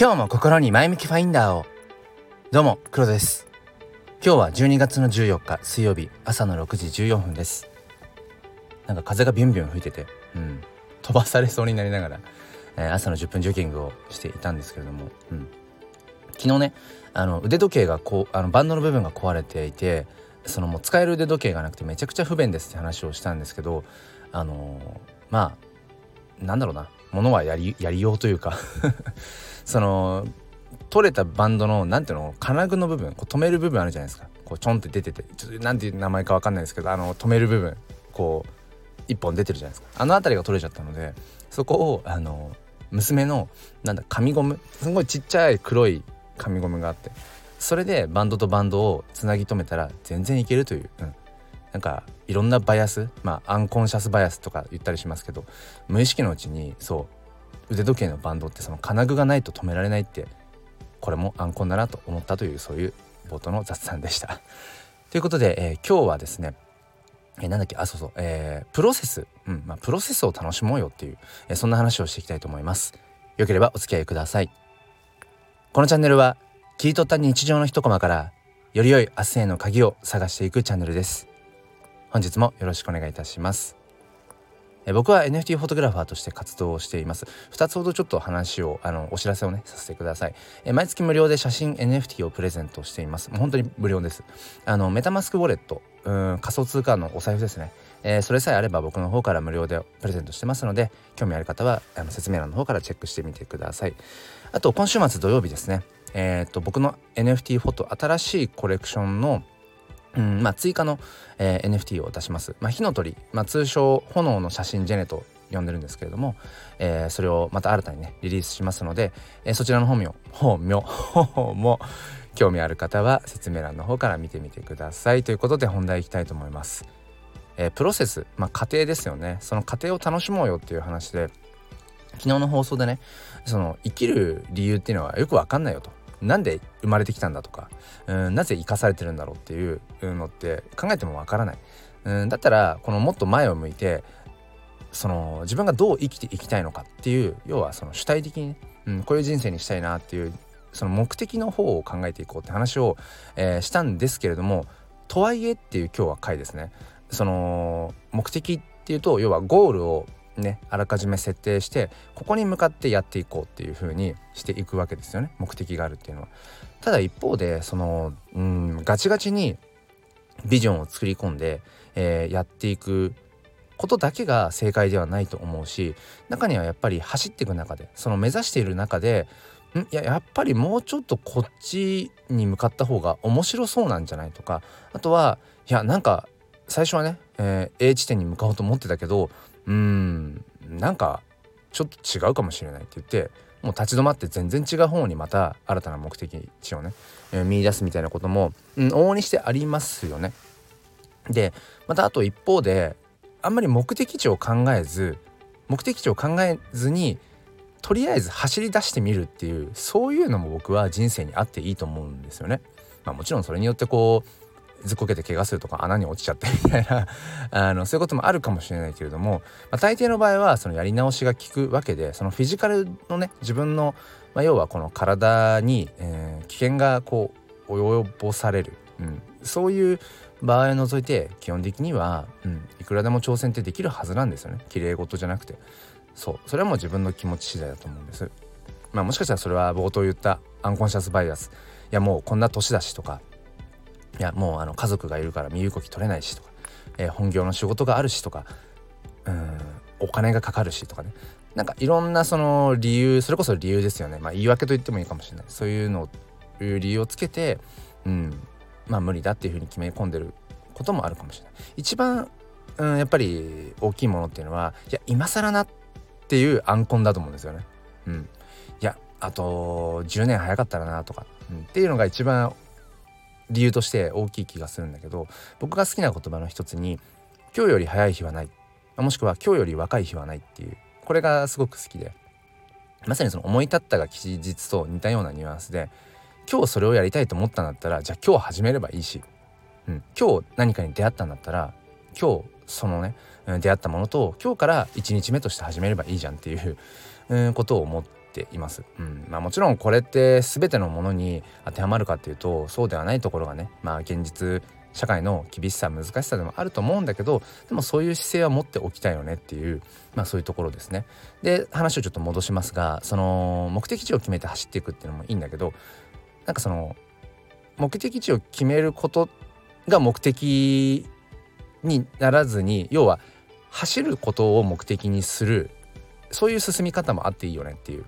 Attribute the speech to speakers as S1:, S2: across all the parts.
S1: 今日も心に前向きファインダーを。どうも黒です。今日は12月の14日水曜日朝の6時14分です。なんか風がビュンビュン吹いてて、うん、飛ばされそうになりながら、えー、朝の10分ジョギングをしていたんですけれども、うん、昨日ねあの腕時計がこうあのバンドの部分が壊れていてそのもう使える腕時計がなくてめちゃくちゃ不便ですって話をしたんですけどあのー、まあなんだろうな。ものはやりやりようというか。その取れたバンドの何ていうの金具の部分こう止める部分あるじゃないですか。こうちょんって出ててちょっと何ていう名前か分かんないですけどあの止める部分こう一本出てるじゃないですか。あの辺りが取れちゃったのでそこをあの娘のなんだ紙ゴムすごいちっちゃい黒い紙ゴムがあってそれでバンドとバンドをつなぎ止めたら全然いけるという、うん、なんかいろんなバイアスまあアンコンシャスバイアスとか言ったりしますけど無意識のうちにそう腕時計のバンドってその金具がないと止められないってこれもアンコンだなと思ったというそういう冒頭の雑談でした。ということで、えー、今日はですねえー、なんだっけあそうそう、えー、プロセス、うんまあ、プロセスを楽しもうよっていう、えー、そんな話をしていきたいと思います。よければお付き合いください。このチャンネルは切り取った日常の一コマからより良い明日への鍵を探していくチャンネルです本日もよろしくお願いいたしますえ僕は NFT フォトグラファーとして活動をしています。2つほどちょっと話をあのお知らせをねさせてください。え毎月無料で写真 NFT をプレゼントしています。もう本当に無料です。あのメタマスクウォレットうん仮想通貨のお財布ですね、えー、それさえあれば僕の方から無料でプレゼントしてますので興味ある方はあの説明欄の方からチェックしてみてください。あと今週末土曜日ですね。えー、と僕の NFT フォト新しいコレクションのうんまあ、追加の、えー、NFT を出します。まあ、火の鳥、まあ、通称炎の写真ジェネと呼んでるんですけれども、えー、それをまた新たにねリリースしますので、えー、そちらの本名本名も興味ある方は説明欄の方から見てみてください。ということで本題いきたいと思います。えー、プロセス、まあ、過程ですよね。その過程を楽しもうよっていう話で昨日の放送でねその生きる理由っていうのはよく分かんないよと。なんで生まれてきたんだとかうんなぜ生かされてるんだろうっていうのって考えてもわからない。うんだったらこのもっと前を向いてその自分がどう生きていきたいのかっていう要はその主体的に、うん、こういう人生にしたいなっていうその目的の方を考えていこうって話を、えー、したんですけれどもとはいえっていう今日は回ですね。その目的っていうと要はゴールをねあらかじめ設定してここに向かってやっていこうっていう風にしていくわけですよね。目的があるっていうのは。ただ一方でそのうんガチガチにビジョンを作り込んで、えー、やっていくことだけが正解ではないと思うし中にはやっぱり走っていく中でその目指している中でん？いややっぱりもうちょっとこっちに向かった方が面白そうなんじゃないとかあとはいやなんか最初はね、えー、A 地点に向かおうと思ってたけどうんなんかちょっと違うかもしれないって言ってもう立ち止まって全然違う方にまた新たな目的地をね、えー、見出すみたいなことも、うん、往々にしてありますよね。でまたあと一方であんまり目的地を考えず目的地を考えずにとりあえず走り出してみるっていうそういうのも僕は人生にあっていいと思うんですよね。まあ、もちろんそれによってこうずっこけて怪我するとか穴に落ちちゃってみたいな。あのそういうこともあるかもしれないけれども、まあ、大抵の場合はそのやり直しが効くわけでそのフィジカルのね自分の、まあ、要はこの体に、えー、危険がこう及ぼされる、うん、そういう場合を除いて基本的には、うん、いくらでも挑戦ってできるはずなんですよね。綺麗事じゃなくて。そう。それはもう自分の気持ち次第だと思うんです。まあもしかしたらそれは冒頭言ったアンコンシャスバイアス。いやもうこんな年だしとかいやもうあの家族がいるから身動き取れないしとか、えー、本業の仕事があるしとかうんお金がかかるしとかね。なんかいろんなその理由それこそ理由ですよね。まあ言い訳と言ってもいいかもしれない。そういうのをいう理由をつけてうんまあ無理だっていうふうに決め込んでることもあるかもしれない。一番、うん、やっぱり大きいものっていうのはいや今更なっていうアンコンだと思うんですよね。うん。いやあと10年早かったらなとか、うん、っていうのが一番理由として大きい気がするんだけど僕が好きな言葉の一つに「今日より早い日はない」もしくは「今日より若い日はない」っていうこれがすごく好きでまさにその思い立ったが吉日と似たようなニュアンスで今日それをやりたいと思ったんだったらじゃあ今日始めればいいし、うん、今日何かに出会ったんだったら今日そのね出会ったものと今日から1日目として始めればいいじゃんっていう、う、ことを思ってています。うんまあ、もちろんこれって全てのものに当てはまるかっていうとそうではないところがね、まあ、現実社会の厳しさ難しさでもあると思うんだけどでもそういう姿勢は持っておきたいよねっていう、まあ、そういうところですね。で話をちょっと戻しますがその目的地を決めて走っていくっていうのもいいんだけどなんかその目的地を決めることが目的にならずに要は走ることを目的にするそういう進み方もあっていいよねっていう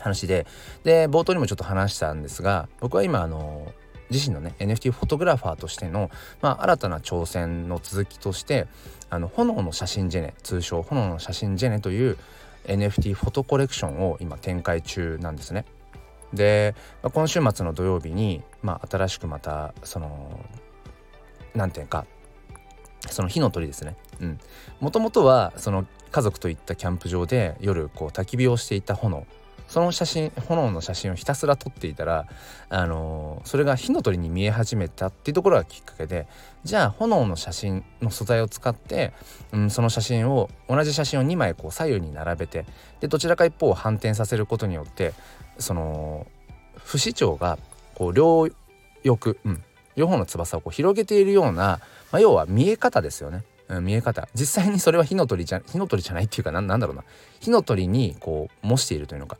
S1: 話でで冒頭にもちょっと話したんですが僕は今あの自身のね NFT フォトグラファーとしての、まあ、新たな挑戦の続きとしてあの炎の写真ジェネ通称炎の写真ジェネという NFT フォトコレクションを今展開中なんですね。で、まあ、今週末の土曜日に、まあ、新しくまたその何て言うかその火の鳥ですね。うん。もともとはその家族と行ったキャンプ場で夜こう焚き火をしていた炎その写真炎の写真をひたすら撮っていたら、あのー、それが火の鳥に見え始めたっていうところがきっかけでじゃあ炎の写真の素材を使って、うん、その写真を同じ写真を2枚こう左右に並べてでどちらか一方を反転させることによってその不死鳥がこう両翼、うん、両方の翼をこう広げているような、まあ、要は見え方ですよね。うん、見え方。実際にそれは火の鳥じゃ火の鳥じゃないっていうかなんだろうな。火の鳥にこう模しているというのか、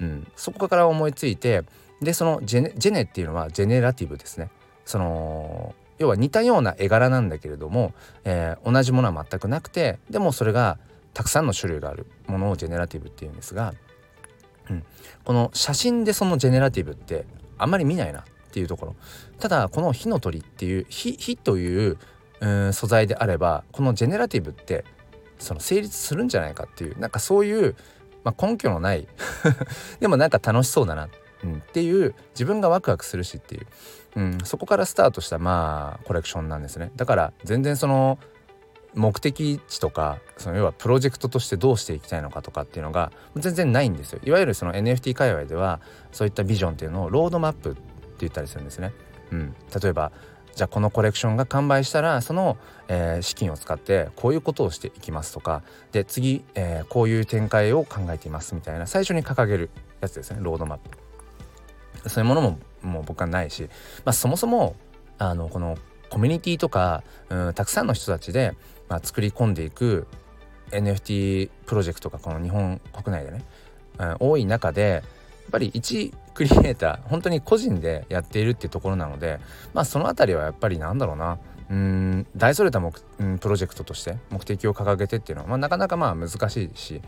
S1: うん、そこから思いついてでそのジェネジェネっていうのはジェネラティブですね。その要は似たような絵柄なんだけれども、えー、同じものは全くなくてでもそれがたくさんの種類がある。ものをジェネラティブっていうんですが、うん、この写真でそのジェネラティブってあんまり見ないなっていうところ。ただこの火の鳥っていう火火といううん素材であればこのジェネラティブってその成立するんじゃないかっていうなんかそういう、まあ、根拠のない でもなんか楽しそうだな、うん、っていう自分がワクワクするしっていう、うん、そこからスタートしたまあコレクションなんですね。だから全然その目的地とかその要はプロジェクトとしてどうしていきたいのかとかっていうのが全然ないんですよ。いわゆるその NFT 界隈ではそういったビジョンっていうのをロードマップって言ったりするんですね、うん、例えばじゃあこのコレクションが完売したらその、えー、資金を使ってこういうことをしていきますとかで次、えー、こういう展開を考えていますみたいな最初に掲げるやつですねロードマップ。そういうものももう僕はないし、まあ、そもそもあのこのコミュニティとか、うん、たくさんの人たちで、まあ、作り込んでいく NFT プロジェクトがこの日本国内でね、うん、多い中でぱり一クリエイター本当に個人でやっているっていうところなのでまあその辺りはやっぱりなんだろうな。うん大それた目、うん、プロジェクトとして目的を掲げてっていうのは、まあ、なかなかまあ難しいし、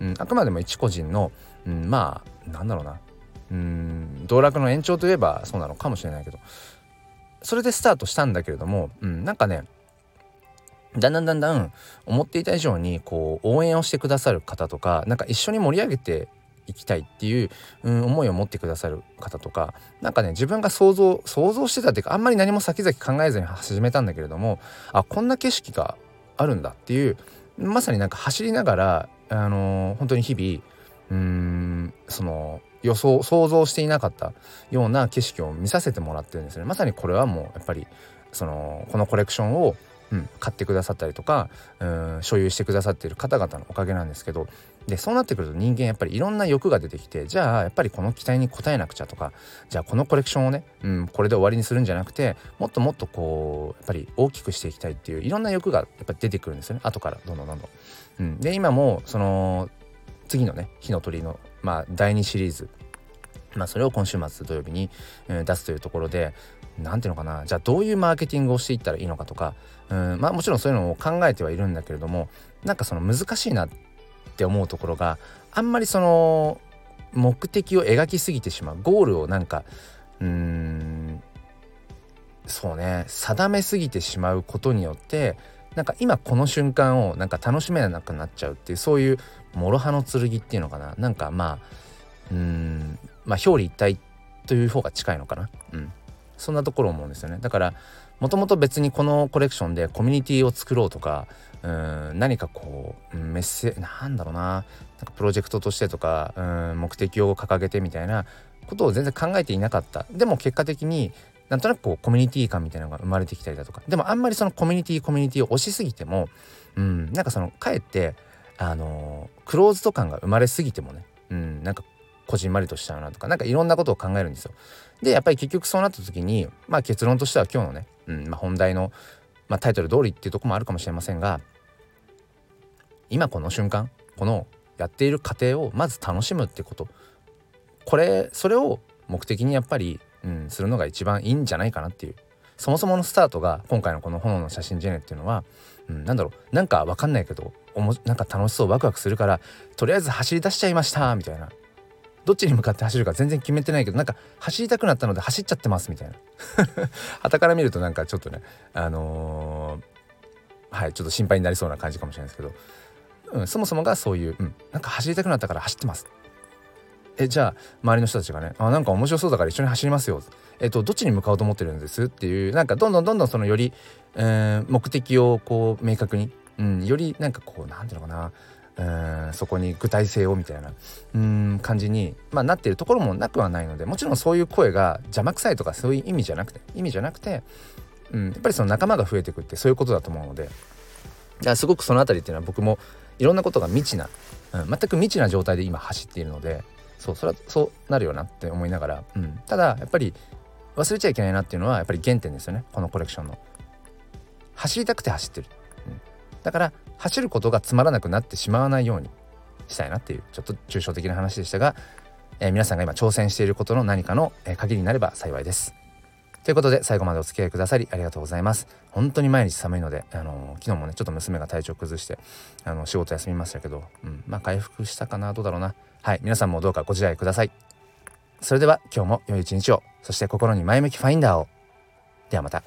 S1: うん、あくまでも一個人の、うん、まあなんだろうな。うん道楽の延長といえばそうなのかもしれないけど。それでスタートしたんだけれども、うん、なんかねだんだんだんだん思っていた以上にこう応援をしてくださる方とかなんか一緒に盛り上げていきたいっていう、うん、思いを持ってくださる方とか何かね自分が想像想像してたっていうかあんまり何も先々考えずに始めたんだけれどもあこんな景色があるんだっていうまさになんか走りながらあのー、本当に日々うんその予想想像していなかったような景色を見させてもらってるんですね。まさにこれはもうやっぱりそのこのコレクションをうん、買ってくださったりとかうん所有してくださっている方々のおかげなんですけどでそうなってくると人間やっぱりいろんな欲が出てきてじゃあやっぱりこの期待に応えなくちゃとかじゃあこのコレクションをね、うん、これで終わりにするんじゃなくてもっともっとこうやっぱり大きくしていきたいっていういろんな欲がやっぱり出てくるんですよね。後からどんどんどんどん。うん、で今もその次のね火の鳥の、まあ、第2シリーズ。まあ、それを今週末土曜日に、えー、出すというところで何ていうのかなじゃあどういうマーケティングをしていったらいいのかとかうんまあもちろんそういうのを考えてはいるんだけれどもなんかその難しいなって思うところがあんまりその目的を描きすぎてしまう。ゴールをなんかうーんそうね定めすぎてしまうことによってなんか今この瞬間をなんか楽しめなくなっちゃうっていうそういう諸刃の剣っていうのかな。なんかまあうんまあ表裏一体という方が近いのかな。うん。そんなところ思うんですよね。だからもともと別にこのコレクションでコミュニティを作ろうとかうん何かこうメッセなんだろうな。なんかプロジェクトとしてとかうん目的を掲げてみたいなことを全然考えていなかった。でも結果的になんとなくこうコミュニティ感みたいなのが生まれてきたりだとか。でもあんまりそのコミュニティコミュニティを推しすぎてもうんなんかそのかえってあのクローズド感が生まれすぎてもねうんなんかこじんまりとしちゃうなとか何かいろんなことを考えるんですよ。でやっぱり結局そうなった時にまあ結論としては今日のね、うんまあ、本題の、まあ、タイトル通りっていうとこもあるかもしれませんが今この瞬間このやっている過程をまず楽しむってこと。これそれを目的にやっぱり、うん、するのが一番いいんじゃないかなっていう。そもそものスタートが今回のこの炎の写真ジェネっていうのは、うん、なんだろう。なんかわかんないけどおもなんか楽しそうワクワクするからとりあえず走り出しちゃいましたみたいな。どっちに向かって走るか全然決めてないけどなんか走りたくなったので走っちゃってますみたいな。旗から見るとなんかちょっとねあのー、はいちょっと心配になりそうな感じかもしれないですけど、うん、そもそもがそういう、うん、なんか走りたくなったから走ってます。えじゃあ周りの人たちがねあなんか面白そうだから一緒に走りますよ。えっとどっちに向かおうと思ってるんですっていうなんかどんどんどんどんそのより、えー、目的をこう明確に、うん、よりなんかこうなんていうのかなうんそこに具体性をみたいなうん感じに、まあ、なっているところもなくはないのでもちろんそういう声が邪魔くさいとかそういう意味じゃなくて意味じゃなくて、うん、やっぱりその仲間が増えていくってそういうことだと思うので。だすごくその辺りっていうのは僕もいろんなことが未知な、うん、全く未知な状態で今走っているのでそうそれはそうなるよなって思いながら、うん、ただやっぱり忘れちゃいけないなっていうのはやっぱり原点ですよねこのコレクションの。走りたくて走ってる、うん、だから走ることがつまらなくなってしまわないようにしたいなっていうちょっと抽象的な話でしたが、えー、皆さんが今挑戦していることの何かの、えー、鍵になれば幸いです。ということで最後までお付き合いくださりありがとうございます。本当に毎日寒いので、あの、昨日もねちょっと娘が体調崩してあの仕事休みましたけど、うん、まあ回復したかなどうだろうな。はい皆さんもどうかご自愛ください。それでは今日も良い一日をそして心に前向きファインダーをではまた。